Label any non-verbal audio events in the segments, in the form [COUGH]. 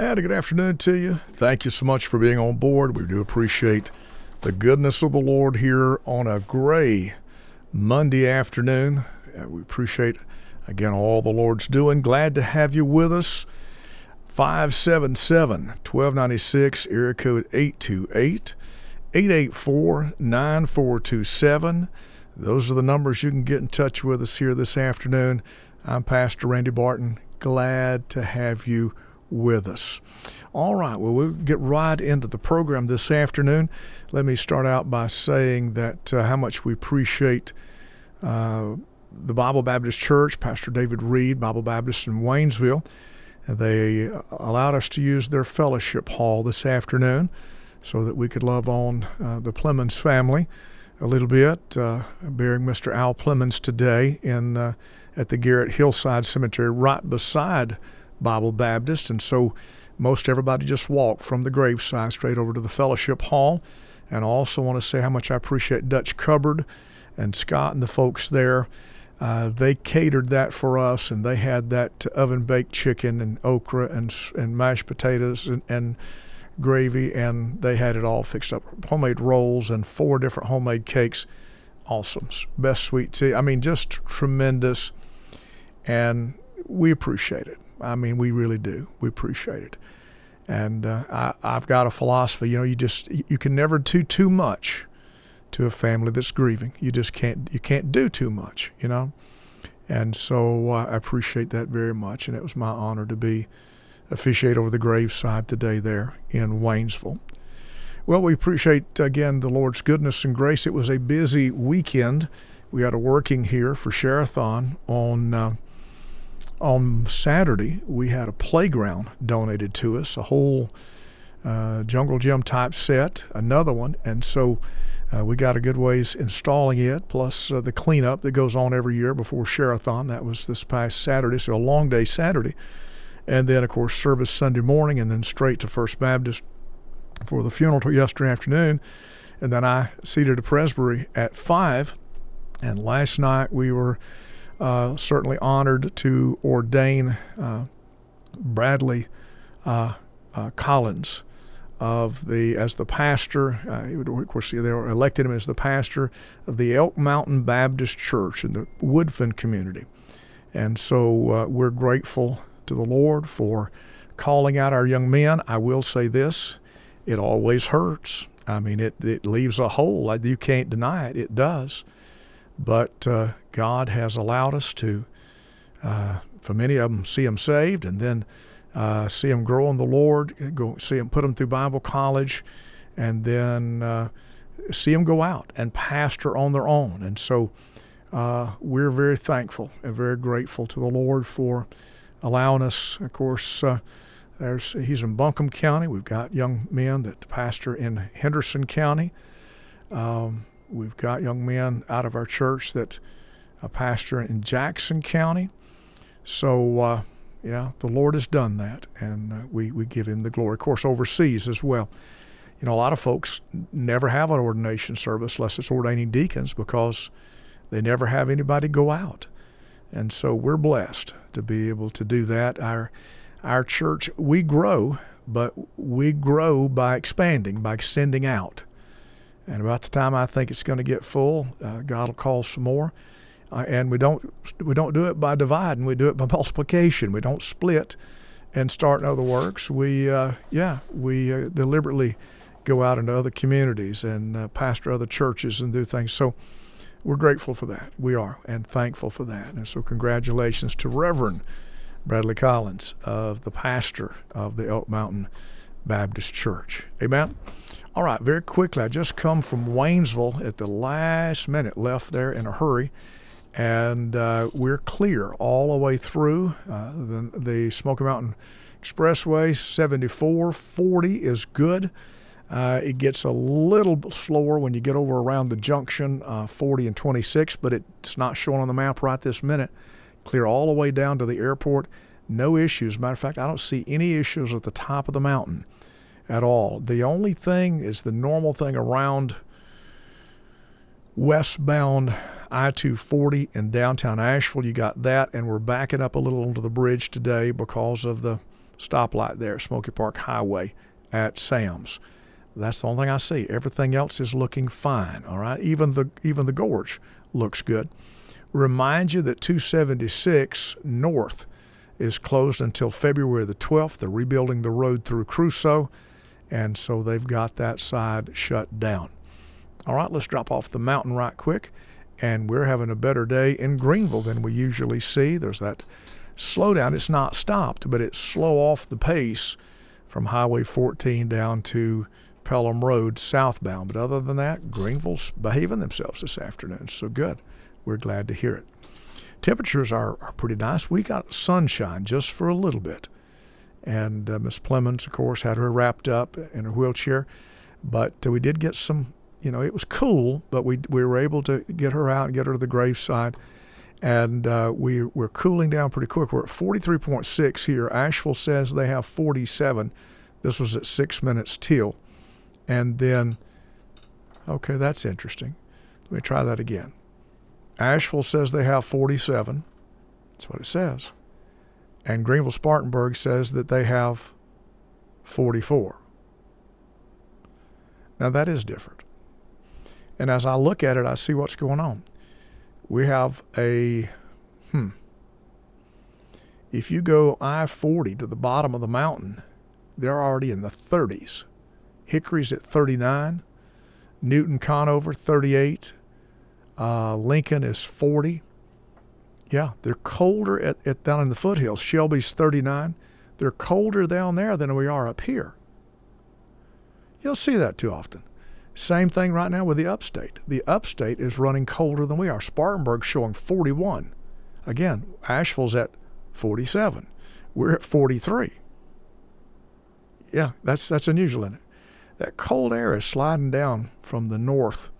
And a good afternoon to you. Thank you so much for being on board. We do appreciate the goodness of the Lord here on a gray Monday afternoon. Uh, we appreciate, again, all the Lord's doing. Glad to have you with us. 577 1296, area code 828 884 9427. Those are the numbers you can get in touch with us here this afternoon. I'm Pastor Randy Barton. Glad to have you with us. All right, well, we'll get right into the program this afternoon. Let me start out by saying that uh, how much we appreciate uh, the Bible Baptist Church, Pastor David Reed, Bible Baptist in Waynesville. They allowed us to use their fellowship hall this afternoon so that we could love on uh, the Plemons family a little bit, uh, bearing Mr. Al Plemons today in uh, at the Garrett Hillside Cemetery right beside Bible Baptist. And so most everybody just walked from the graveside straight over to the fellowship hall. And I also want to say how much I appreciate Dutch Cupboard and Scott and the folks there. Uh, they catered that for us, and they had that oven baked chicken and okra and and mashed potatoes and, and gravy, and they had it all fixed up. Homemade rolls and four different homemade cakes. Awesome, best sweet tea. I mean, just tremendous, and we appreciate it. I mean, we really do. We appreciate it. And uh, I, I've got a philosophy. You know, you just you can never do too much to a family that's grieving. You just can't you can't do too much. You know. And so uh, I appreciate that very much. And it was my honor to be officiate over the graveside today there in Waynesville. Well, we appreciate again the Lord's goodness and grace. It was a busy weekend. We had a working here for Share-a-thon on. Uh, on Saturday, we had a playground donated to us, a whole uh, jungle gym type set, another one, and so uh, we got a good ways installing it, plus uh, the cleanup that goes on every year before Share-a-thon. That was this past Saturday, so a long day Saturday, and then of course service Sunday morning, and then straight to First Baptist for the funeral yesterday afternoon, and then I seated a presbytery at five, and last night we were uh, certainly honored to ordain uh, Bradley uh, uh, Collins of the as the pastor. of course, they elected him as the pastor of the Elk Mountain Baptist Church in the Woodfin community, and so we're grateful to the Lord for calling out our young men. I will say this: it always hurts. I mean, it, it leaves a hole. You can't deny it. It does. But uh, God has allowed us to, uh, for many of them, see them saved and then uh, see them grow in the Lord, go see them put them through Bible college, and then uh, see them go out and pastor on their own. And so uh, we're very thankful and very grateful to the Lord for allowing us. Of course, uh, there's he's in Buncombe County. We've got young men that pastor in Henderson County. Um, We've got young men out of our church that a pastor in Jackson County. So, uh, yeah, the Lord has done that, and uh, we, we give Him the glory. Of course, overseas as well. You know, a lot of folks never have an ordination service unless it's ordaining deacons because they never have anybody go out. And so we're blessed to be able to do that. Our, our church, we grow, but we grow by expanding, by sending out. And about the time I think it's going to get full, uh, God will call some more. Uh, and we don't we don't do it by dividing. We do it by [LAUGHS] multiplication. We don't split and start in other works. We uh, yeah we uh, deliberately go out into other communities and uh, pastor other churches and do things. So we're grateful for that. We are and thankful for that. And so congratulations to Reverend Bradley Collins of the pastor of the Elk Mountain Baptist Church. Amen. All right, very quickly, I just come from Waynesville at the last minute, left there in a hurry, and uh, we're clear all the way through uh, the, the Smoky Mountain Expressway. 74, 40 is good. Uh, it gets a little slower when you get over around the junction, uh, 40 and 26, but it's not showing on the map right this minute. Clear all the way down to the airport. No issues. Matter of fact, I don't see any issues at the top of the mountain at all. The only thing is the normal thing around westbound I 240 in downtown Asheville. You got that, and we're backing up a little onto the bridge today because of the stoplight there, at Smoky Park Highway at Sam's. That's the only thing I see. Everything else is looking fine. All right, even the even the gorge looks good. Remind you that 276 North is closed until February the 12th. They're rebuilding the road through Cruso, and so they've got that side shut down. All right, let's drop off the mountain right quick, and we're having a better day in Greenville than we usually see. There's that slowdown. It's not stopped, but it's slow off the pace from Highway 14 down to Pelham Road southbound. But other than that, Greenville's behaving themselves this afternoon. So good. We're glad to hear it. Temperatures are, are pretty nice. We got sunshine just for a little bit. And uh, Miss Plemons, of course, had her wrapped up in her wheelchair. But uh, we did get some, you know, it was cool, but we, we were able to get her out and get her to the graveside. And uh, we, we're cooling down pretty quick. We're at 43.6 here. Asheville says they have 47. This was at six minutes till. And then, okay, that's interesting. Let me try that again. Asheville says they have 47. That's what it says. And Greenville Spartanburg says that they have 44. Now that is different. And as I look at it, I see what's going on. We have a, hmm, if you go I 40 to the bottom of the mountain, they're already in the 30s. Hickory's at 39, Newton Conover 38, uh, Lincoln is 40. Yeah, they're colder at, at down in the foothills. Shelby's 39. They're colder down there than we are up here. You don't see that too often. Same thing right now with the upstate. The upstate is running colder than we are. Spartanburg's showing 41. Again, Asheville's at 47. We're at 43. Yeah, that's that's unusual, isn't it? that cold air is sliding down from the north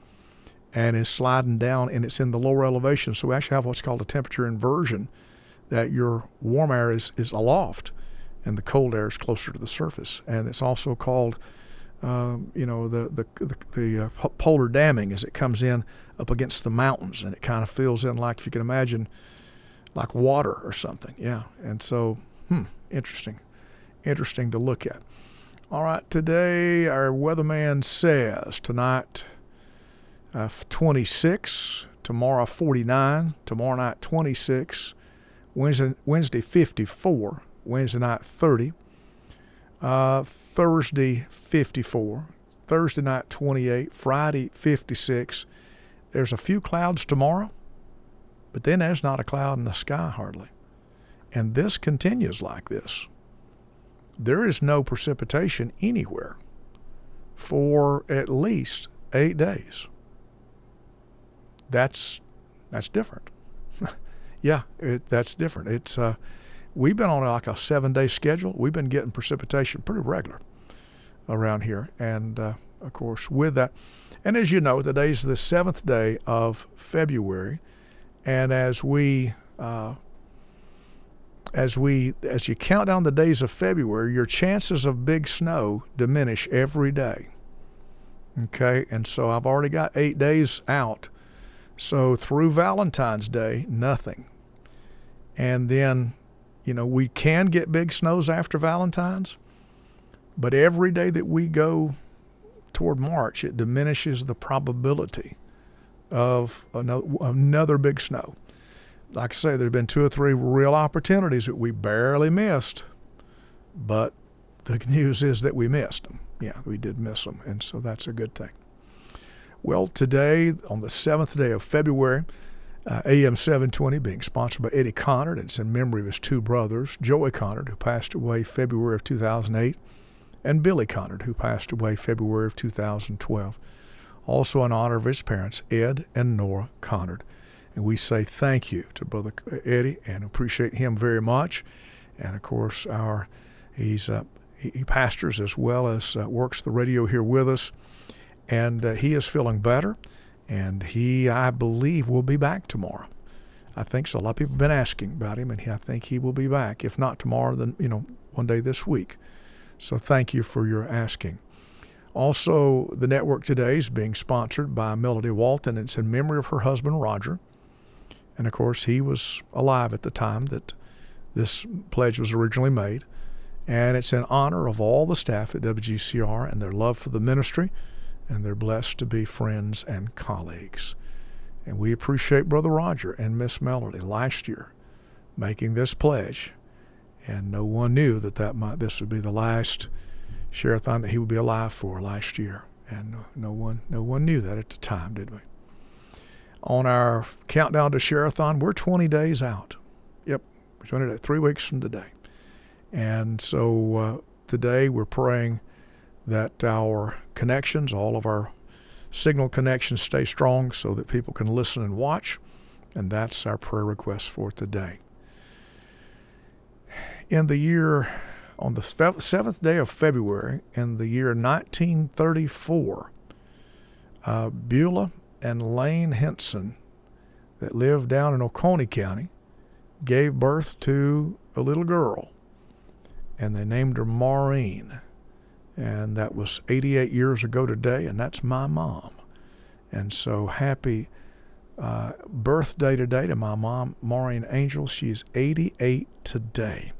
and is sliding down and it's in the lower elevation. So we actually have what's called a temperature inversion that your warm air is, is aloft and the cold air is closer to the surface. And it's also called, um, you know, the, the, the, the uh, polar damming as it comes in up against the mountains and it kind of fills in like, if you can imagine, like water or something. Yeah. And so, hmm, interesting. Interesting to look at. All right, today our weatherman says tonight uh, 26, tomorrow 49, tomorrow night 26, Wednesday, Wednesday 54, Wednesday night 30, uh, Thursday 54, Thursday night 28, Friday 56. There's a few clouds tomorrow, but then there's not a cloud in the sky hardly. And this continues like this there is no precipitation anywhere for at least eight days. That's that's different. [LAUGHS] yeah, it, that's different. It's uh, we've been on like a seven day schedule. We've been getting precipitation pretty regular around here, and uh, of course with that, and as you know, today's the seventh day of February, and as we uh, as we as you count down the days of February, your chances of big snow diminish every day. Okay, and so I've already got eight days out. So through Valentine's Day, nothing. And then, you know, we can get big snows after Valentine's, but every day that we go toward March, it diminishes the probability of another, big snow like I say, there have been two or three real opportunities that we barely missed, but the [LAUGHS] news is that we missed them. Yeah, we did miss them, and so that's a good thing. Well, today, on the seventh day of February, uh, AM 720 being sponsored by Eddie Connard. It's in memory of his two brothers, Joey Connard, who passed away February of 2008, and Billy Connard, who passed away February of 2012. Also in honor of his parents, Ed and Nora Connard. And we say thank you to Brother Eddie and appreciate him very much. And of course, our he's uh, he, he, pastors as well as uh, works the radio here with us, and uh, he is feeling better. And he, I believe, will be back tomorrow. I think so. A lot of people have been asking about him, and I think he will be back. If not tomorrow, then you know one day this week. So thank you for your asking. Also, the network today is being sponsored by Melody Walton. It's in memory of her husband Roger. And of course, he was alive at the time that this pledge was originally made. And it's in honor of all the staff at WGCR and their love for the ministry, and they're blessed to be friends and colleagues. And we appreciate Brother Roger and Miss Melody last year making this pledge. And no one knew that, that might, this would be the last share-a-thon that he would be alive for last year. And no, one no one knew that at the time, did we? On our countdown to share-a-thon, we're 20 days out. Yep, 20 days, three weeks from today. And so uh, today we're praying that our connections, all of our signal connections, stay strong so that people can listen and watch. And that's our prayer request for today. In the year, on the seventh day of February, in the year 1934, uh, Beulah and Lane Henson, that lived down in Oconee County, gave birth to a little girl and they named her Maureen. And that was 88 years ago today, and that's my mom. And so happy uh, birthday today to my mom, Maureen Angel. She's 88 today.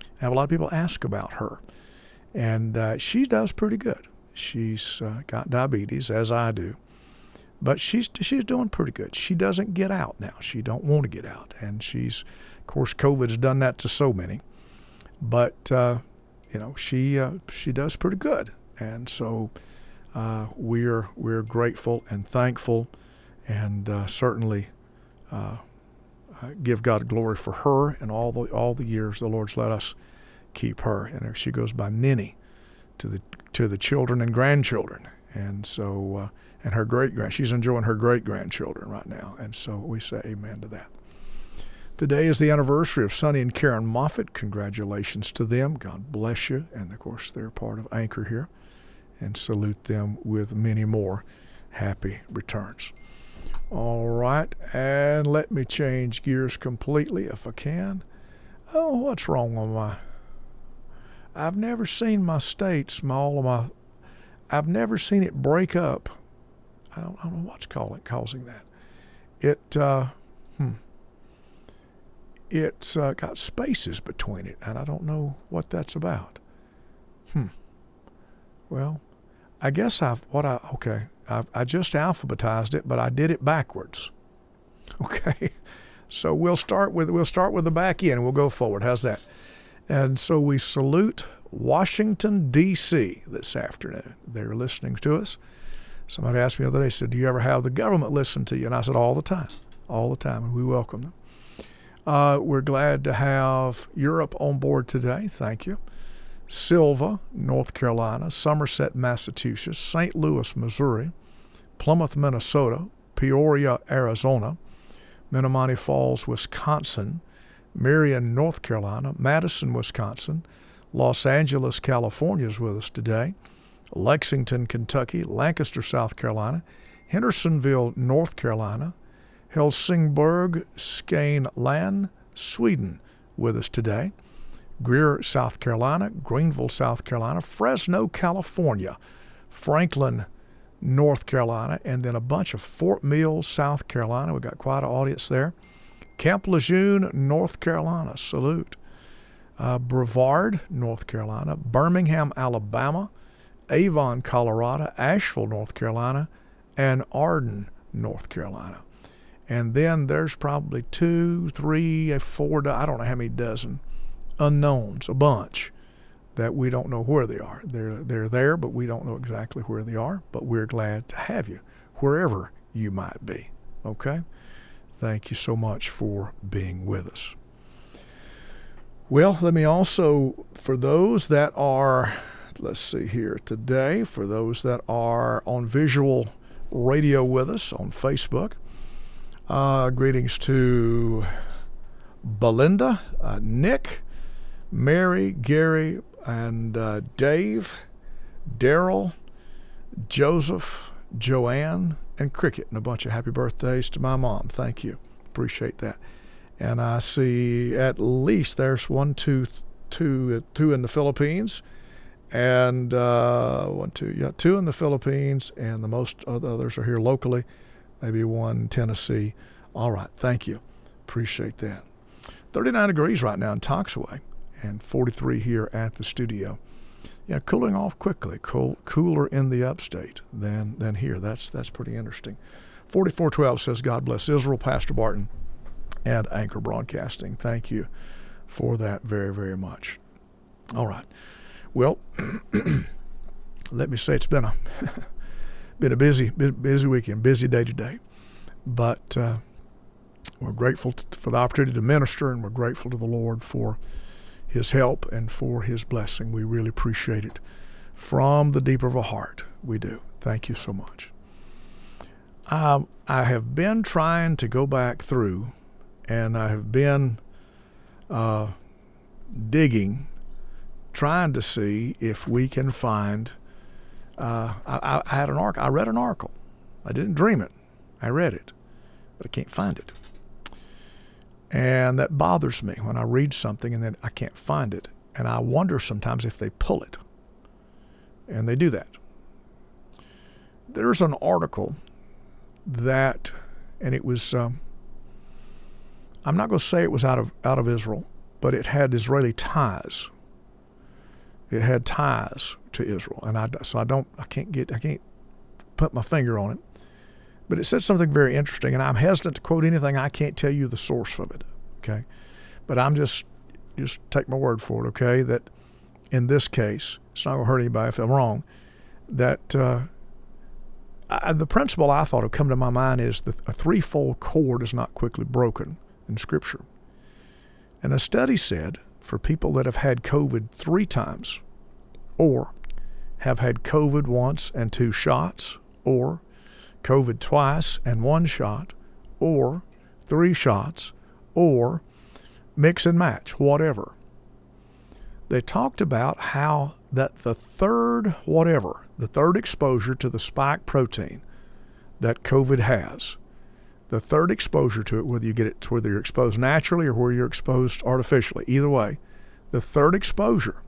I have a lot of people ask about her, and uh, she does pretty good. She's uh, got diabetes, as I do, but she's she's doing pretty good. She doesn't get out now. She don't want to get out, and she's, of course, COVID's done that to so many but uh, you know she uh, she does pretty good, and so uh, we're we're grateful and thankful, and uh, certainly uh, uh, give God glory for her and all the all the years the Lord's let us keep her, and she goes by Ninny to the to the children and grandchildren, and so and her great grand she's enjoying her great grandchildren right now, and so we say Amen to that. Today is the anniversary of Sonny and Karen Moffat. Congratulations to them. God bless you. And of course, they're part of Anchor here. And salute them with many more happy returns. All right, and let me change gears completely if I can. Oh, what's wrong with my? I've never seen my states, my all of my. I've never seen it break up. I don't, I don't know what's calling causing that. It. Uh, hmm it's uh, got spaces between it, and I don't know what that's about. Hmm. Well, I guess I've what I okay. I, I just alphabetized it, but I did it backwards. [LAUGHS] Okay, so we'll start with we'll start with the back end. We'll go forward. How's that? And so we salute Washington D.C. this afternoon. They're listening to us. Somebody asked me the other day, said, "Do you ever have the government listen to you?" And I said, "All the time, all the time," and we welcome them. Uh, we're glad to have Europe on board today. Thank you. Sylva, North Carolina, Somerset, Massachusetts, St. Louis, Missouri, Plymouth, Minnesota, Peoria, Arizona, Menomonee Falls, Wisconsin, Marion, North Carolina, Madison, Wisconsin, Los Angeles, California is with us today, Lexington, Kentucky, Lancaster, South Carolina, Hendersonville, North Carolina, Helsingborg Skåne Land, Sweden, with us today. Greer, South Carolina, Greenville, South Carolina, Fresno, California, Franklin, North Carolina, and then a bunch of Fort Mill, South Carolina. We've got quite an audience there. Camp Lejeune, North Carolina, salute. Uh, Brevard, North Carolina, Birmingham, Alabama, Avon, Colorado, Asheville, North Carolina, and Arden, North Carolina. And then there's probably two, three, eh, four, I don't know how many dozen unknowns, a bunch that we don't know where they are. They're, they're there, but we don't know exactly where they are. But we're glad to have you wherever you might be. Okay? Thank you so much for being with us. Well, let me also, for those that are, let's see here today, for those that are on visual radio with us on Facebook, uh, greetings to Belinda, uh, Nick, Mary, Gary, and uh, Dave, Daryl, Joseph, Joanne, and Cricket, and a bunch of happy birthdays to my mom. Thank you. Appreciate that. And I see at least there's one, two, two, two in the Philippines, and uh, one, two, yeah, two in the Philippines, and the most of the others are here locally maybe one Tennessee. All right, thank you. Appreciate that. 39 degrees right now in Toxaway, and 43 here at the studio. Yeah, cooling off quickly, cool, cooler in the upstate than than here. That's that's pretty interesting. 4412 says, God bless Israel, Pastor Barton, and Anchor Broadcasting. Thank you for that very, very much. All right. Well, [CLEARS THROAT] let me say it's been a [LAUGHS] been a busy busy weekend, busy day today, but uh, we're grateful for the opportunity to minister, and we're grateful to the Lord for His help and for His blessing. We really appreciate it from the deeper of our heart. We do. Thank you so much. Um, I have been trying to go back through, and I have been uh, digging, trying to see if we can find. Uh, I, I, had an article. I read an article. I didn't dream it. I read it, but I can't find it. And that bothers me when I read something and then I can't find it. And I wonder sometimes if they pull it. And they do that. There's an article that, and it was, um, I'm not going to say it was out of, out of Israel, but it had Israeli ties. It had ties to Israel. And I, so I don't, I can't get, I can't put my finger on it. But it said something very interesting, and I'm hesitant to quote anything. I can't tell you the source of it. Okay, but I'm just just take my word for it. Okay, that in this case, it's not to hurt anybody if I'm wrong. That uh, I, the principle I thought would come to my mind is that a threefold cord is not quickly broken in Scripture. And a study said for people that have had COVID three times, or have had COVID once and two shots, or COVID twice and one shot, or three shots, or mix and match, whatever. They talked about how that the third whatever, the third exposure to the spike protein that COVID has, the third exposure to it, whether you get it whether you're exposed naturally or where you're exposed artificially, either way, the third exposure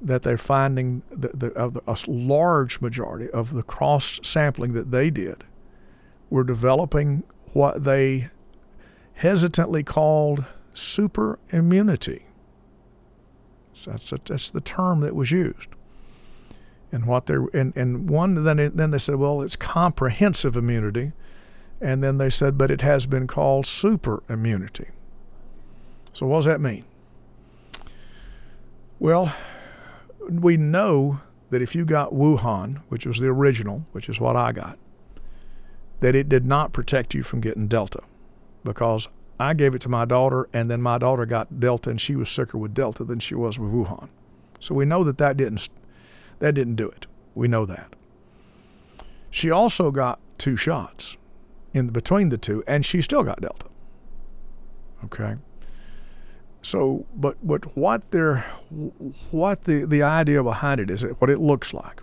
that they're finding the, the, the, a large majority of the cross sampling that they did were developing what they hesitantly called super immunity. So that's, that's the term that was used. And what they and, and one then it, then they said, well, it's comprehensive immunity, and then they said, but it has been called super immunity. So what does that mean? Well, we know that if you got Wuhan, which was the original, which is what I got, that it did not protect you from getting Delta because I gave it to my daughter and then my daughter got Delta and she was sicker with Delta than she was with Wuhan. So we know that that didn't, that didn't do it. We know that. She also got two shots in between the two and she still got Delta. Okay. So, but but what they're what the the idea behind it is what it looks like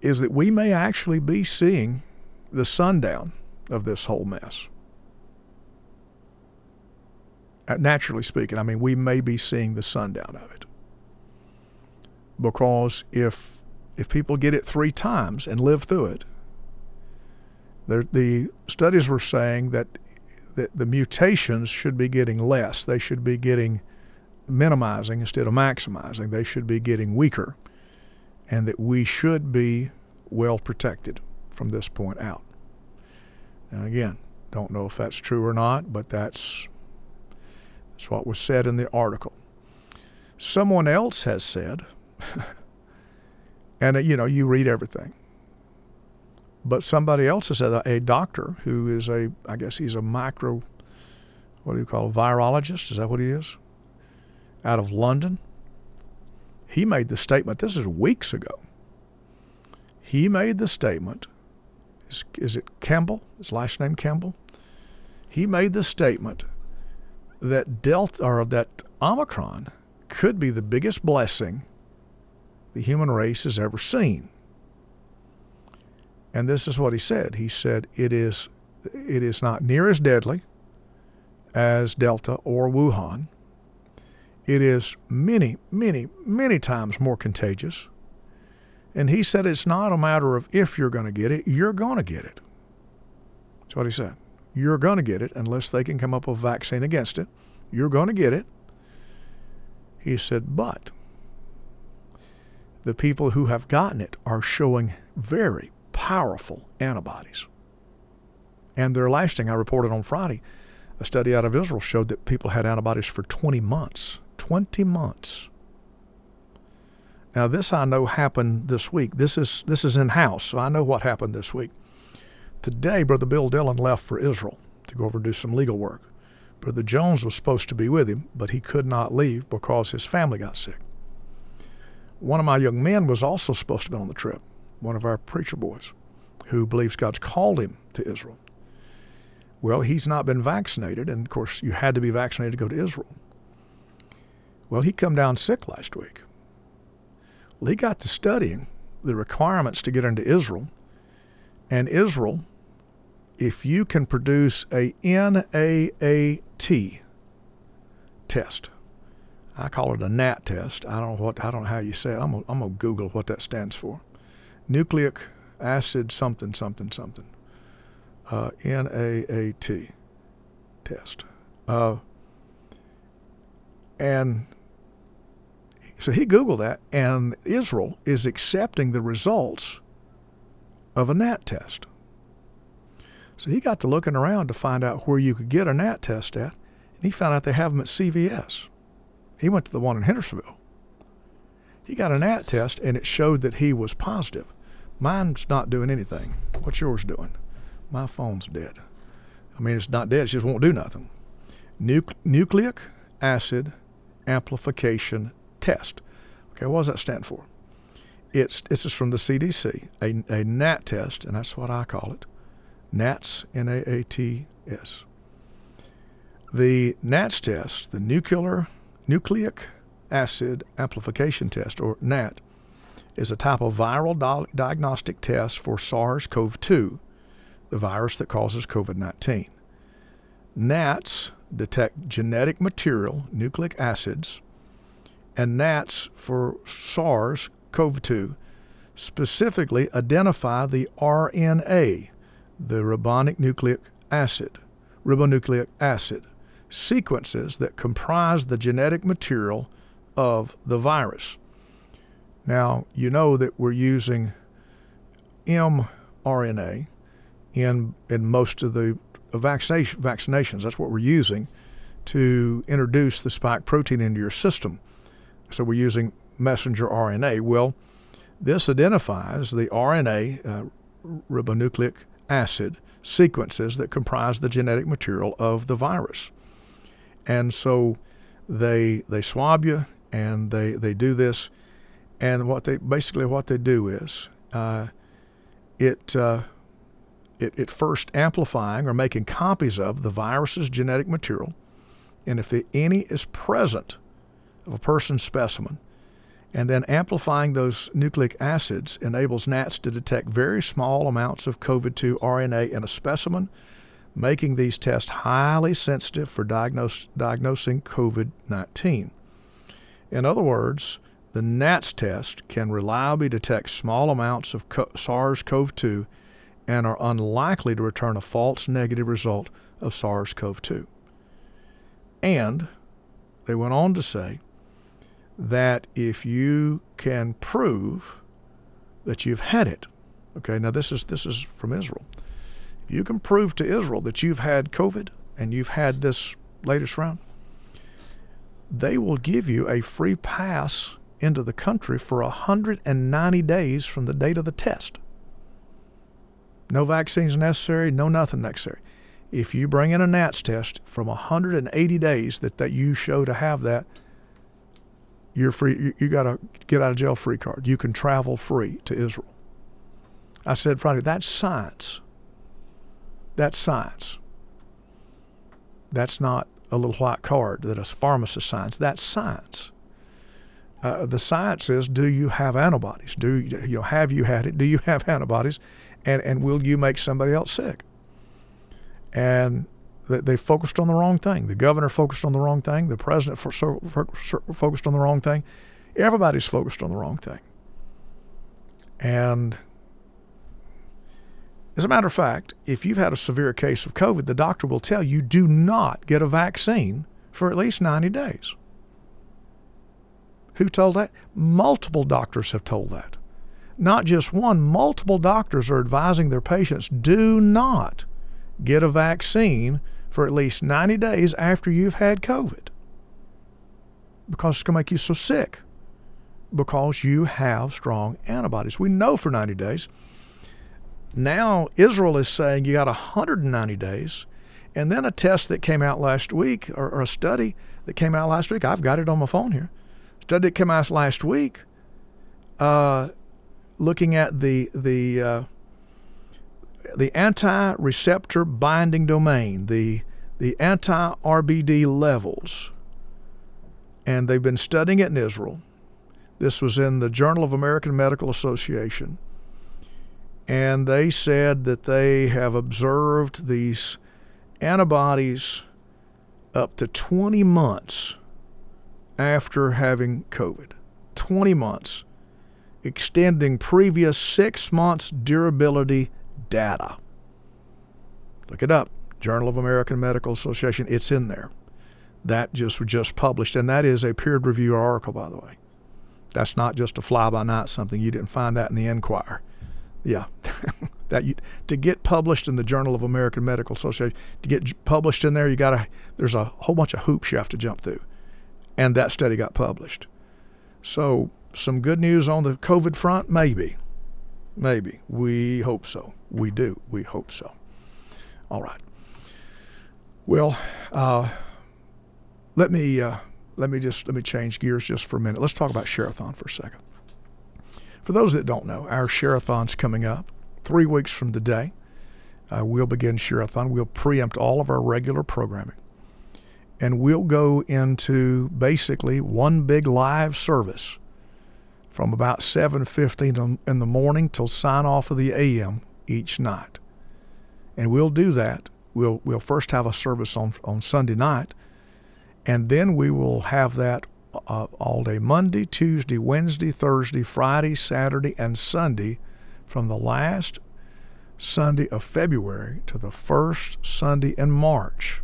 is that we may actually be seeing the sundown of this whole mess. Uh, naturally speaking, I mean, we may be seeing the sundown of it. Because if if people get it three times and live through it, the studies were saying that the, the mutations should be getting less. They should be getting minimizing instead of maximizing. They should be getting weaker, and that we should be well protected from this point out. Now, again, don't know if that's true or not, but that's that's what was said in the article. Someone else has said, [LAUGHS] and uh, you know, you read everything. But somebody else has said a doctor who is a, I guess he's a micro, what do you call a virologist? Is that what he is? Out of London. He made the statement, this is weeks ago. He made the statement, is, is it Campbell? His last name Campbell? He made the statement that Delta or that Omicron could be the biggest blessing the human race has ever seen. And this is what he said. He said it is it is not near as deadly as Delta or Wuhan. It is many, many, many times more contagious. And he said it's not a matter of if you're going to get it, you're going to get it. That's what he said. You're going to get it unless they can come up with a vaccine against it, You're going to get it. He said, but the people who have gotten it are showing very powerful antibodies. And they're lasting. I reported on Friday a study out of Israel showed that people had antibodies for 20 months. 20 months. Now this I know happened this week. This is this is in house, so I know what happened this week. Today, Brother Bill Dillon left for Israel to go over and do some legal work. Brother Jones was supposed to be with him, but he could not leave because his family got sick. One of my young men was also supposed to be on the trip, one of our preacher boys, who believes God's called him to Israel. Well, he's not been vaccinated, and of course, you had to be vaccinated to go to Israel. Well, he come down sick last week. Well, he got to studying the requirements to get into Israel, and Israel, if you can produce a NAAT test, I call it a NAT test. I don't know what I don't know how you say it. I'm gonna, I'm gonna Google what that stands for. Nucleic acid something something something. Uh, NAAT test. Uh, and so he Googled that, and Israel is accepting the results of a NAT test. So he got to looking around to find out where you could get a NAT test at, and he found out they have them at CVS. He went to the one in Hendersonville. He got a NAT test, and it showed that he was positive. Mine's not doing anything. What's yours doing? My phone's dead. I mean, it's not dead, it just won't do nothing. nucleic acid amplification test. Okay, what does that stand for? It's this is from the CDC, a, a NAT test, and that's what I call it. NATS, N-A-A-T-S. The NATS test, the nuclear nucleic acid amplification test, or NAT, is a type of viral di- diagnostic test for SARS-CoV-2, the virus that causes COVID-19. NATs detect genetic material, nucleic acids, and NATs for SARS CoV 2 specifically identify the RNA, the ribonic nucleic acid, ribonucleic acid, sequences that comprise the genetic material of the virus. Now, you know that we're using mRNA in, in most of the vaccination, vaccinations. That's what we're using to introduce the spike protein into your system. So we're using messenger RNA. Well, this identifies the RNA, uh, ribonucleic acid, sequences that comprise the genetic material of the virus. And so they they swab you and they, they do this. And what they basically what they do is uh, it, uh, it it first amplifying or making copies of the virus's genetic material, and if any is present of a person's specimen. And then amplifying those nucleic acids enables NATs to detect very small amounts of COVID 2 RNA in a specimen, making these tests highly sensitive for diagnose, diagnosing COVID 19. In other words, the NATS test can reliably detect small amounts of SARS CoV 2 and are unlikely to return a false negative result of SARS CoV 2. And they went on to say that if you can prove that you've had it, okay, now this is this is from Israel. If you can prove to Israel that you've had COVID and you've had this latest round, they will give you a free pass into the country for 190 days from the date of the test. No vaccines necessary, no nothing necessary. If you bring in a NATS test from 180 days that, that you show to have that, you're free. You, you got a get out of jail free card. You can travel free to Israel. I said Friday, that's science. That's science. That's not a little white card that a pharmacist signs. That's science. Uh, the science says, Do you have antibodies? Do you know? Have you had it? Do you have antibodies? And and will you make somebody else sick? And they focused on the wrong thing. The governor focused on the wrong thing. The president for, for, for, focused on the wrong thing. Everybody's focused on the wrong thing. And as a matter of fact, if you've had a severe case of COVID, the doctor will tell you do not get a vaccine for at least 90 days. Who told that? Multiple doctors have told that. Not just one, multiple doctors are advising their patients do not get a vaccine for at least 90 days after you've had COVID because it's going to make you so sick because you have strong antibodies. We know for 90 days. Now, Israel is saying you got 190 days. And then a test that came out last week, or, or, a study that came out last week, I've got it on my phone here. Study that came out last week, uh, looking at the the uh, the anti-receptor binding domain, the the anti-RBD levels, and they've been studying it in Israel. This was in the Journal of American Medical Association. And they said that they have observed these antibodies up to 20 months after having COVID. 20 months, extending previous six months durability data. Look it up. Journal of American Medical Association. It's in there. That just was just published, and that is a peer reviewed article, by the way. That's not just a fly by night something. You didn't find that in the Enquirer. Yeah. [LAUGHS] that you, to get published in the Journal of American Medical Association, to get published in there, you got to there's a whole bunch of hoops you have to jump through. And that study got published. So, some good news on the COVID front maybe. Maybe. We hope so. We do. We hope so. All right. Well, uh, let me uh, let me just let me change gears just for a minute. Let's talk about Share-a-thon for a second. For those that don't know, our Share-a-thon's coming up three weeks from today. Uh, we'll begin Share-a-thon. We'll preempt all of our regular programming, and we'll go into basically one big live service from about 7:15 in the morning till sign off of the AM each night. And we'll do that. We'll we'll first have a service on on Sunday night, and then we will have that uh, all day Monday, Tuesday, Wednesday, Thursday, Friday, Saturday, and Sunday from the last Sunday of February to the first Sunday in March.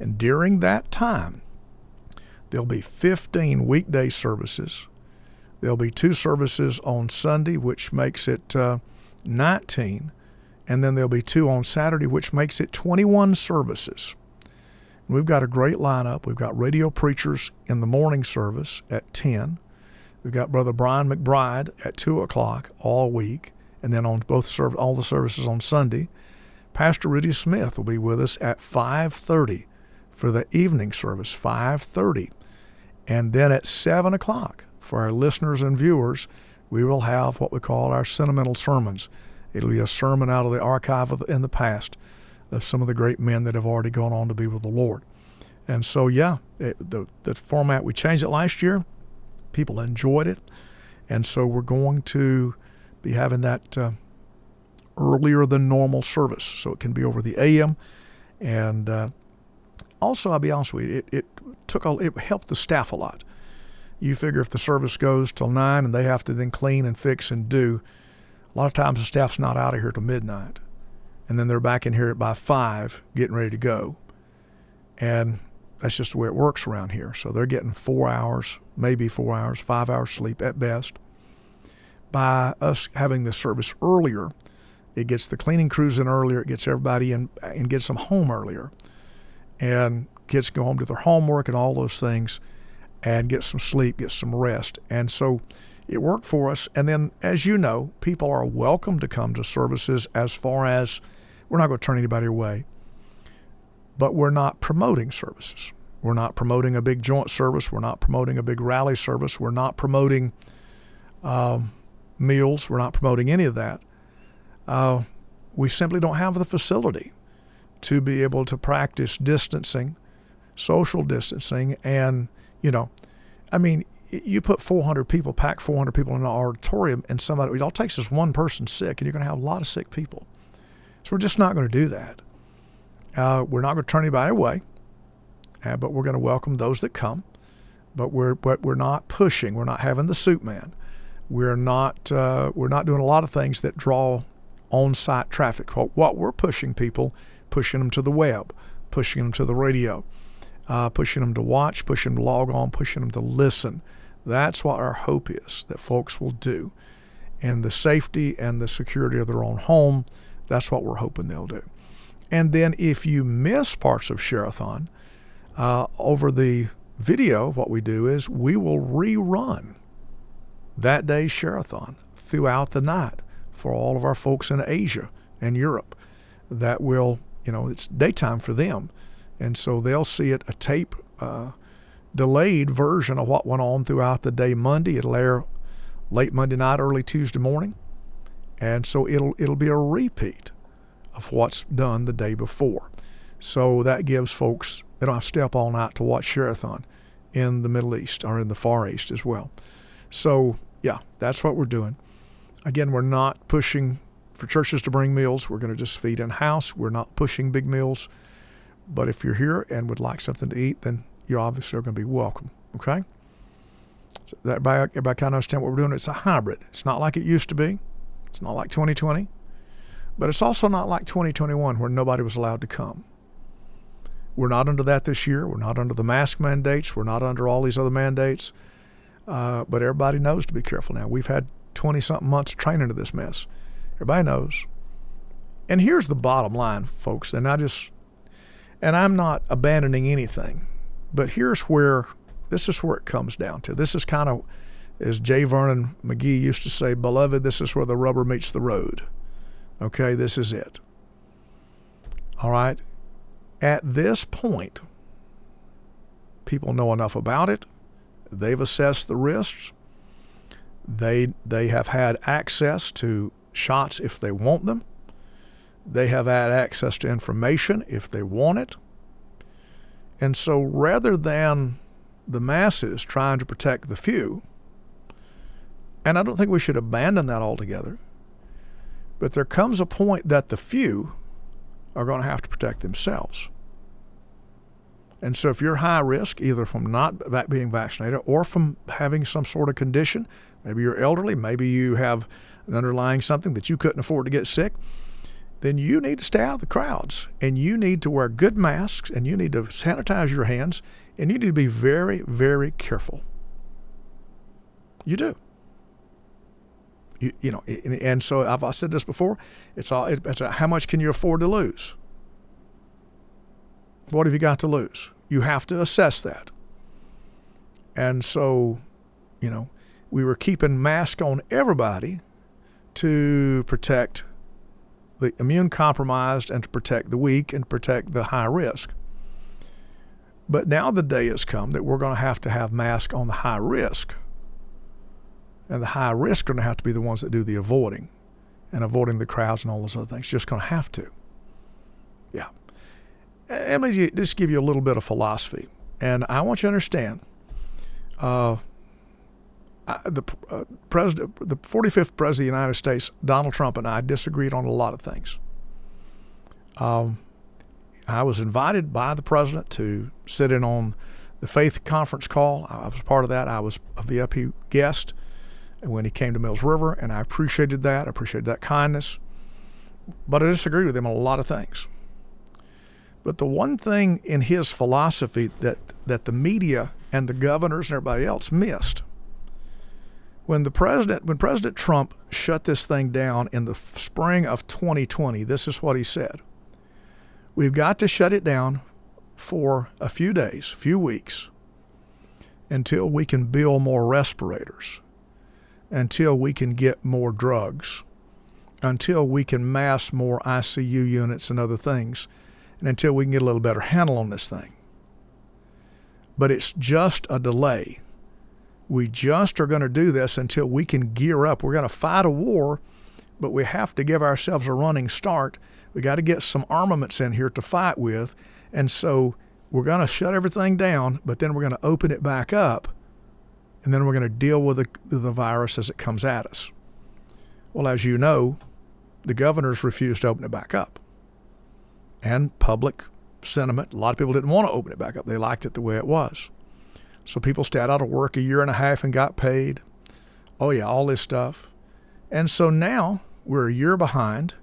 And during that time, there'll be 15 weekday services There'll be two services on Sunday, which makes it uh, 19, and then there'll be two on Saturday, which makes it 21 services. we've got a great lineup. We've got radio preachers in the morning service at 10. We've got Brother Brian McBride at 2 o'clock all week, and then on both serv- all the services on Sunday. Pastor Rudy Smith will be with us at 5:30 for the evening service, 5:30, and then at 7 o'clock for our listeners and viewers, we will have what we call our sentimental sermons. It'll be a sermon out of the archive of the, in the past of some of the great men that have already gone on to be with the Lord. And so, yeah, it, the, the format, we changed it last year. People enjoyed it. And so we're going to be having that uh, earlier than normal service. So it can be over the AM. And uh, also, I'll be honest with you, it, it took a, it helped the staff a lot you figure if the service goes till nine and they have to then clean and fix and do, a lot of times the staff's not out of here till midnight. And then they're back in here by five getting ready to go. And that's just the way it works around here. So they're getting four hours, maybe four hours, five hours sleep at best. By us having the service earlier, it gets the cleaning crews in earlier, it gets everybody in and gets them home earlier. And kids go home to their homework and all those things and get some sleep, get some rest. And so it worked for us. And then, as you know, people are welcome to come to services as far as we're not going to turn anybody away, but we're not promoting services. We're not promoting a big joint service. We're not promoting a big rally service. We're not promoting um, meals. We're not promoting any of that. Uh, we simply don't have the facility to be able to practice distancing, social distancing, and you know, I mean, you put 400 people, pack 400 people in an auditorium, and somebody, it all takes is one person sick, and you're going to have a lot of sick people. So we're just not going to do that. Uh, we're not going to turn anybody away, uh, but we're going to welcome those that come. But we're but we're not pushing. We're not having the suit man. We're not uh, we're not doing a lot of things that draw on-site traffic. What, what we're pushing people, pushing them to the web, pushing them to the radio uh, pushing them to watch, pushing them to log on, pushing them to listen. That's what our hope is that folks will do. And the safety and the security of their own home, that's what we're hoping they'll do. And then if you miss parts of Share-a-thon, uh, over the video, what we do is we will rerun that day's Share-a-thon throughout the night for all of our folks in Asia and Europe that will, you know, it's daytime for them. And so they'll see it a tape uh, delayed version of what went on throughout the day Monday. It'll air late Monday night, early Tuesday morning. And so it'll it'll be a repeat of what's done the day before. So that gives folks they don't have to stay up all night to watch Share-a-thon in the Middle East or in the Far East as well. So yeah, that's what we're doing. Again, we're not pushing for churches to bring meals. We're going to just feed in house. We're not pushing big meals. But if you're here and would like something to eat, then you obviously are going to be welcome. Okay? So that everybody, everybody kind of understand what we're doing. It's a hybrid. It's not like it used to be. It's not like 2020. But it's also not like 2021 where nobody was allowed to come. We're not under that this year. We're not under the mask mandates. We're not under all these other mandates. Uh, but everybody knows to be careful now. We've had 20 something months of training to this mess. Everybody knows. And here's the bottom line, folks. And I just, and I'm not abandoning anything, but here's where this is where it comes down to. This is kind of, as J. Vernon McGee used to say, beloved, this is where the rubber meets the road. Okay, this is it. All right. At this point, people know enough about it. They've assessed the risks. They they have had access to shots if they want them. They have had access to information if they want it. And so rather than the masses trying to protect the few, and I don't think we should abandon that altogether, but there comes a point that the few are going to have to protect themselves. And so if you're high risk, either from not being vaccinated or from having some sort of condition, maybe you're elderly, maybe you have underlying something that you couldn't afford to get sick, then you need to stay out of the crowds and you need to wear good masks and you need to sanitize your hands and you need to be very, very careful. You do. You, you know, and so I've I said this before. It's all. It's a, how much can you afford to lose? What have you got to lose? You have to assess that. And so, you know, we were keeping masks on everybody to protect the immune compromised and to protect the weak and protect the high risk. But now the day has come that we're going to have to have masks on the high risk. And the high risk are going to have to be the ones that do the avoiding and avoiding the crowds and all those other things. Just going to have to. Yeah. Let me just give you a little bit of philosophy. And I want you to understand uh, the uh, president, the 45th president of the United States, Donald Trump, and I disagreed on a lot of things. Um, I was invited by the president to sit in on the faith conference call. I was part of that. I was a VIP guest when he came to Mills River, and I appreciated that. I appreciated that kindness. But I disagreed with him on a lot of things. But the one thing in his philosophy that, that the media and the governors and everybody else missed when the president when President Trump shut this thing down in the spring of 2020, this is what he said. We've got to shut it down for a few days, few weeks until we can build more respirators, until we can get more drugs, until we can mass more ICU units and other things, and until we can get a little better handle on this thing. But it's just a delay we just are going to do this until we can gear up. We're going to fight a war, but we have to give ourselves a running start. We got to get some armaments in here to fight with. And so we're going to shut everything down, but then we're going to open it back up, and then we're going to deal with the, the virus as it comes at us. Well, as you know, the governors refused to open it back up. And public sentiment, a lot of people didn't want to open it back up. They liked it the way it was. So people stayed out of work a year and a half and got paid. Oh, yeah, all this stuff. And so now we're a year behind.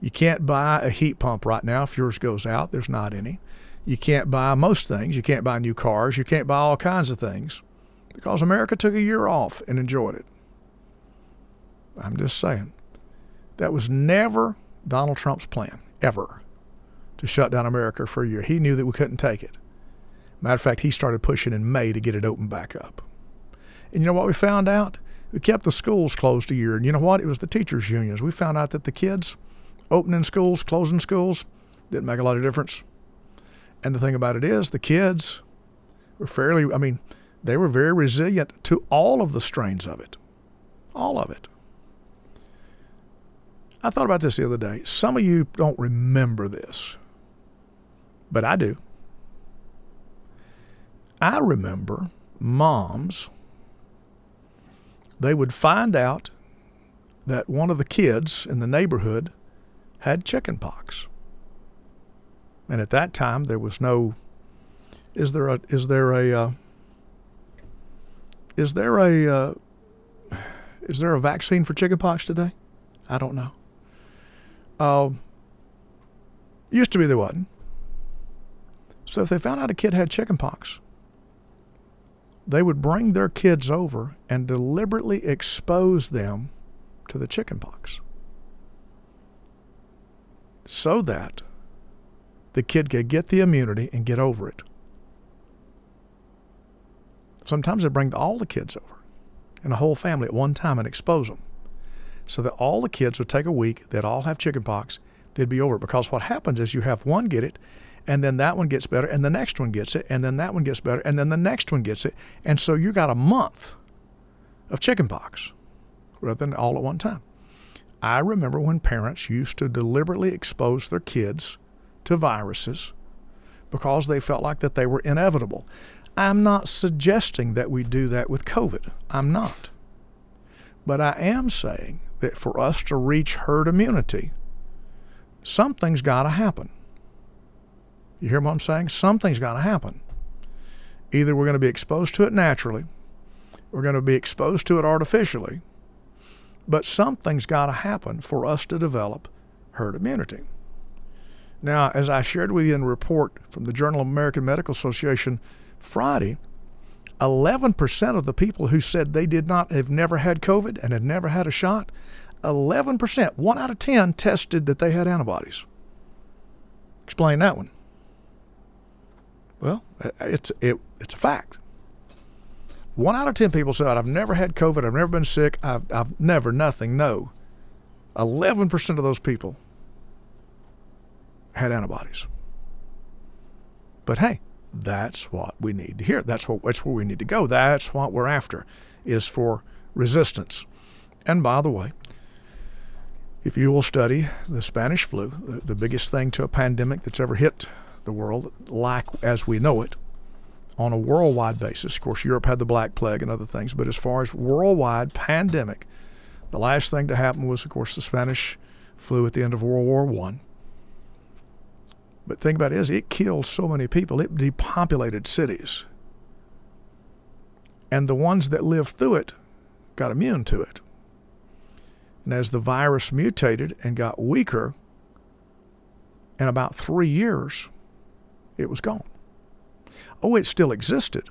You can't buy a heat pump right now if yours goes out. There's not any. You can't buy most things. You can't buy new cars. You can't buy all kinds of things because America took a year off and enjoyed it. I'm just saying. That was never Donald Trump's plan, ever, to shut down America for a year. He knew that we couldn't take it. Matter of fact, he started pushing in May to get it opened back up. And you know what we found out? We kept the schools closed a year. And you know what? It was the teachers' unions. We found out that the kids opening schools, closing schools, didn't make a lot of difference. And the thing about it is, the kids were fairly, I mean, they were very resilient to all of the strains of it. All of it. I thought about this the other day. Some of you don't remember this, but I do. I remember moms, they would find out that one of the kids in the neighborhood had chickenpox. And at that time, there was no. Is there a? Is there a? Uh, is there a? Uh, is there a vaccine for chickenpox today? I don't know. Uh, used to be there wasn't. So if they found out a kid had chickenpox, they would bring their kids over and deliberately expose them to the chickenpox so that the kid could get the immunity and get over it. Sometimes they bring all the kids over and a whole family at one time and expose them so that all the kids would take a week, they'd all have chickenpox, they'd be over it. Because what happens is you have one get it, and then that one gets better, and the next one gets it, and then that one gets better, and then the next one gets it. And so you got a month of chickenpox rather than all at one time. I remember when parents used to deliberately expose their kids to viruses because they felt like that they were inevitable. I'm not suggesting that we do that with COVID. I'm not. But I am saying that for us to reach herd immunity, something's got to happen. You hear what I'm saying? Something's got to happen. Either we're going to be exposed to it naturally, we're going to be exposed to it artificially, but something's got to happen for us to develop herd immunity. Now, as I shared with you in a report from the Journal of American Medical Association Friday, 11% of the people who said they did not have never had COVID and had never had a shot, 11%, one out of 10 tested that they had antibodies. Explain that one. Well, uh, it's it, it's a fact. One out of 10 people said, I've never had COVID, I've never been sick, I've, I've never, nothing, no. 11% of those people had antibodies. But hey, that's what we need to hear. That's what that's where we need to go. That's what we're after, is for resistance. And by the way, if you will study the Spanish flu, the, the biggest thing to a pandemic that's ever hit the world, like as we know it, on a worldwide basis. Of course, Europe had the Black Plague and other things, but as far as worldwide pandemic, the last thing to happen was, of course, the Spanish flu at the end of World War One. But think about it is it killed so many people. It depopulated cities. And the ones that lived through it got immune to it. And as the virus mutated and got weaker, in about three years, it was gone. Oh, it still existed,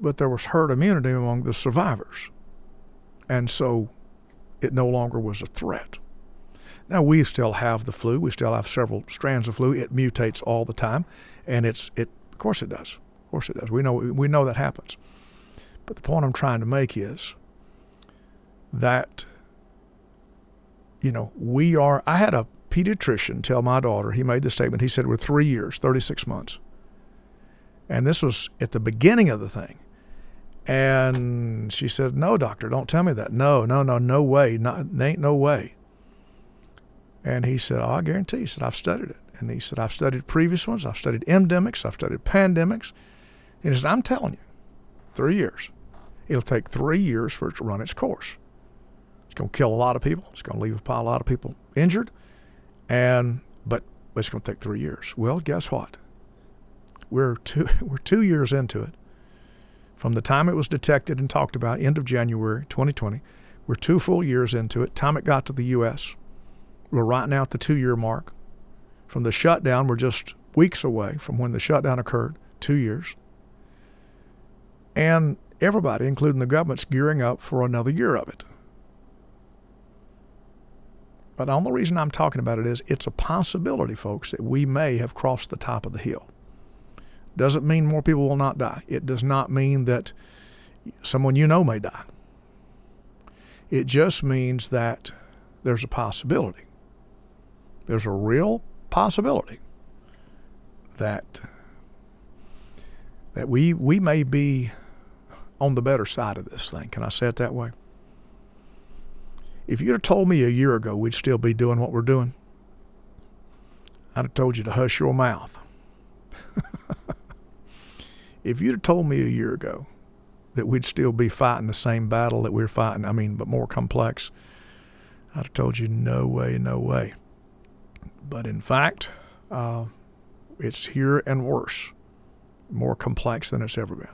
but there was herd immunity among the survivors. And so it no longer was a threat. Now we still have the flu. We still have several strands of flu. It mutates all the time, and it's it. Of course it does. Of course it does. We know we know that happens. But the point I'm trying to make is that you know we are. I had a pediatrician tell my daughter. He made the statement. He said we're three years, 36 months, and this was at the beginning of the thing. And she said, "No, doctor, don't tell me that. No, no, no, no way. Not, ain't no way." And he said, oh, I guarantee. He said, I've studied it. And he said, I've studied previous ones. I've studied endemics. I've studied pandemics. And he said, I'm telling you, three years. It'll take three years for it to run its course. It's going to kill a lot of people. It's going to leave a lot of people injured. And but it's going to take three years. Well, guess what? We're two [LAUGHS] we're two years into it. From the time it was detected and talked about, end of January 2020, we're two full years into it. Time it got to the U.S. We're right now at the two year mark. From the shutdown, we're just weeks away from when the shutdown occurred, two years. And everybody, including the government's gearing up for another year of it. But the only reason I'm talking about it is it's a possibility, folks, that we may have crossed the top of the hill. Doesn't mean more people will not die. It does not mean that someone you know may die. It just means that there's a possibility. There's a real possibility that that we we may be on the better side of this thing. Can I say it that way? If you'd have told me a year ago we'd still be doing what we're doing, I'd have told you to hush your mouth. [LAUGHS] if you'd have told me a year ago that we'd still be fighting the same battle that we're fighting, I mean, but more complex, I'd have told you no way, no way. But in fact, uh, it's here and worse, more complex than it's ever been.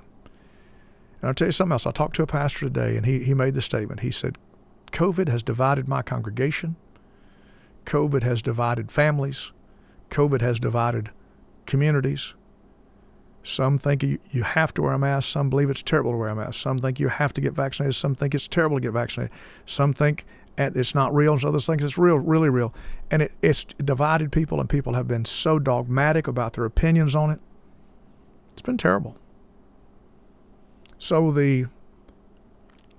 And I'll tell you something else. I talked to a pastor today, and he, he made the statement. He said, COVID has divided my congregation. COVID has divided families. COVID has divided communities. Some think you, you have to wear a mask. Some believe it's terrible to wear a mask. Some think you have to get vaccinated. Some think it's terrible to get vaccinated. Some think it's not real. And others think it's real, really real. And it, it's divided people, and people have been so dogmatic about their opinions on it. It's been terrible. So the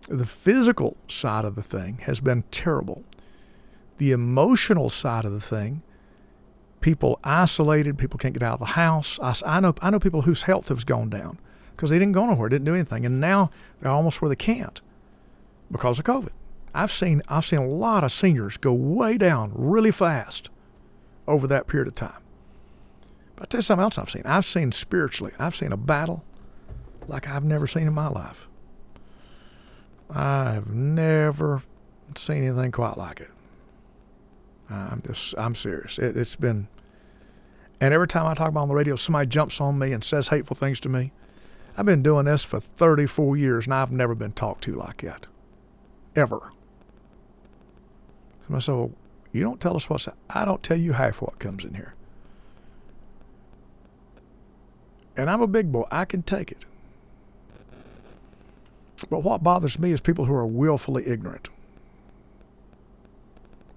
the physical side of the thing has been terrible. The emotional side of the thing, people isolated, people can't get out of the house. I, I know I know people whose health has gone down because they didn't go nowhere, didn't do anything, and now they're almost where they can't because of COVID. I've seen I've seen a lot of seniors go way down really fast over that period of time. But you something else I've seen. I've seen spiritually, I've seen a battle like I've never seen in my life. I've never seen anything quite like it. I'm just, I'm serious. It, it's been, and every time I talk about on the radio, somebody jumps on me and says hateful things to me. I've been doing this for 34 years and I've never been talked to like that. Ever. So I said, well, you don't tell us what's, I don't tell you half what comes in here. And I'm a big boy. I can take it. But what bothers me is people who are willfully ignorant.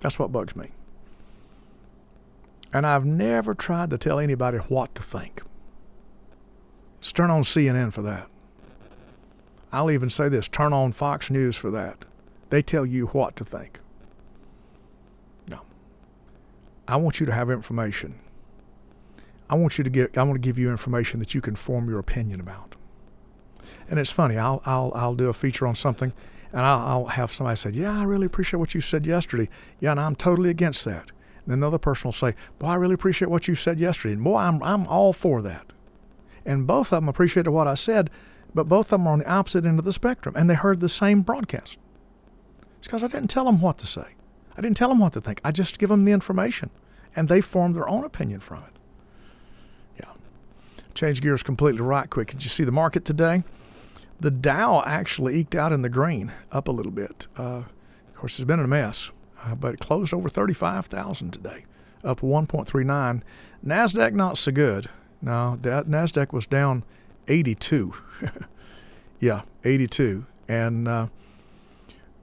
That's what bugs me. And I've never tried to tell anybody what to think. Turn on CNN for that. I'll even say this turn on Fox News for that. They tell you what to think. No. I want you to have information. I want you to get I want to give you information that you can form your opinion about. And it's funny. I'll I'll I'll do a feature on something, and I'll, I'll have somebody say, "Yeah, I really appreciate what you said yesterday." Yeah, and I'm totally against that. And then another person will say, "Boy, I really appreciate what you said yesterday." And boy, I'm I'm all for that. And both of them appreciated what I said, but both of them are on the opposite end of the spectrum, and they heard the same broadcast. It's because I didn't tell them what to say. I didn't tell them what to think. I just give them the information, and they form their own opinion from it. Yeah. Change gears completely right quick. Did you see the market today? The Dow actually eked out in the green, up a little bit. Uh, of course, it's been a mess, uh, but it closed over 35,000 today, up 1.39. Nasdaq not so good. No, that Nasdaq was down 82. [LAUGHS] yeah, 82, and uh,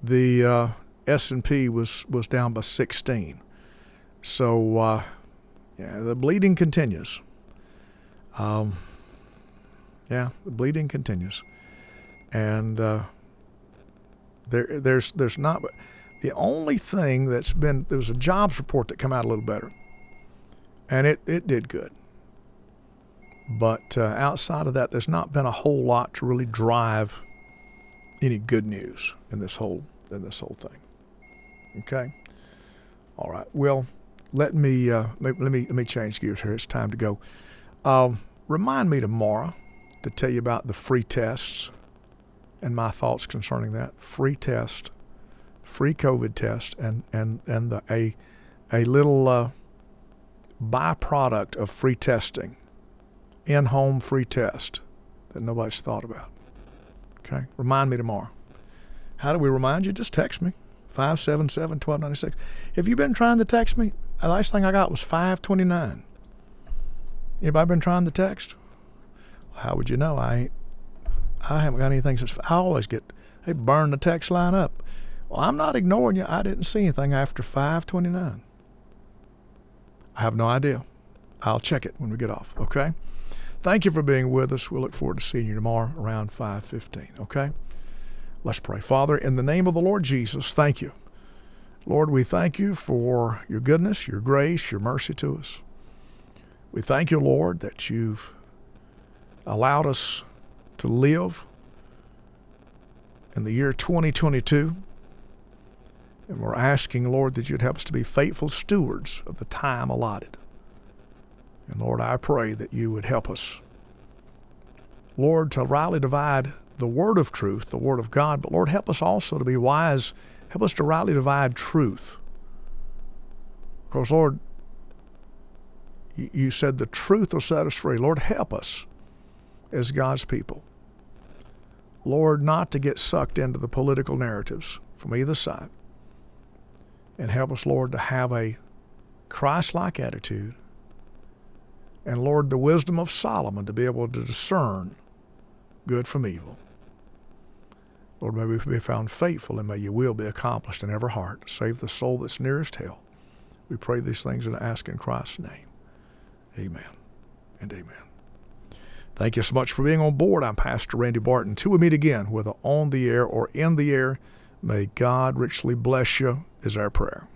the uh, S&P was was down by 16. So uh, yeah, the bleeding continues. Um, yeah, the bleeding continues and uh, there there's there's not the only thing that's been there was a jobs report that came out a little better, and it it did good. But uh, outside of that, there's not been a whole lot to really drive any good news in this whole in this whole thing. Okay. All right. Well, let me uh, let me let me change gears here. It's time to go. Um, remind me tomorrow to tell you about the free tests and my thoughts concerning that. Free test, free COVID test, and and and the, a a little uh, byproduct of free testing, in-home free test that nobody's thought about. Okay, remind me tomorrow. How do we remind you? Just text me. 577 1296. Have you been trying to text me? The last thing I got was 529. Anybody been trying to text? How would you know? I ain't. I haven't got anything since. I always get they burn the text line up. Well, I'm not ignoring you. I didn't see anything after 5:29. I have no idea. I'll check it when we get off. Okay. Thank you for being with us. We look forward to seeing you tomorrow around 5:15. Okay. Let's pray. Father, in the name of the Lord Jesus, thank you. Lord, we thank you for your goodness, your grace, your mercy to us. We thank you, Lord, that you've allowed us to live in the year 2022. And we're asking, Lord, that you'd help us to be faithful stewards of the time allotted. And Lord, I pray that you would help us, Lord, to rightly divide the word of truth, the word of God, but Lord, help us also to be wise. Help us to rightly divide truth. Because, Lord, you said the truth will set us free. Lord, help us as God's people. Lord, not to get sucked into the political narratives from either side. And help us, Lord, to have a Christ like attitude. And Lord, the wisdom of Solomon to be able to discern good from evil. Lord, may we be found faithful and may your will be accomplished in every heart. Save the soul that's nearest hell. We pray these things and ask in Christ's name. Amen and amen. Thank you so much for being on board. I'm Pastor Randy Barton. Till we meet again, whether on the air or in the air, may God richly bless you, is our prayer.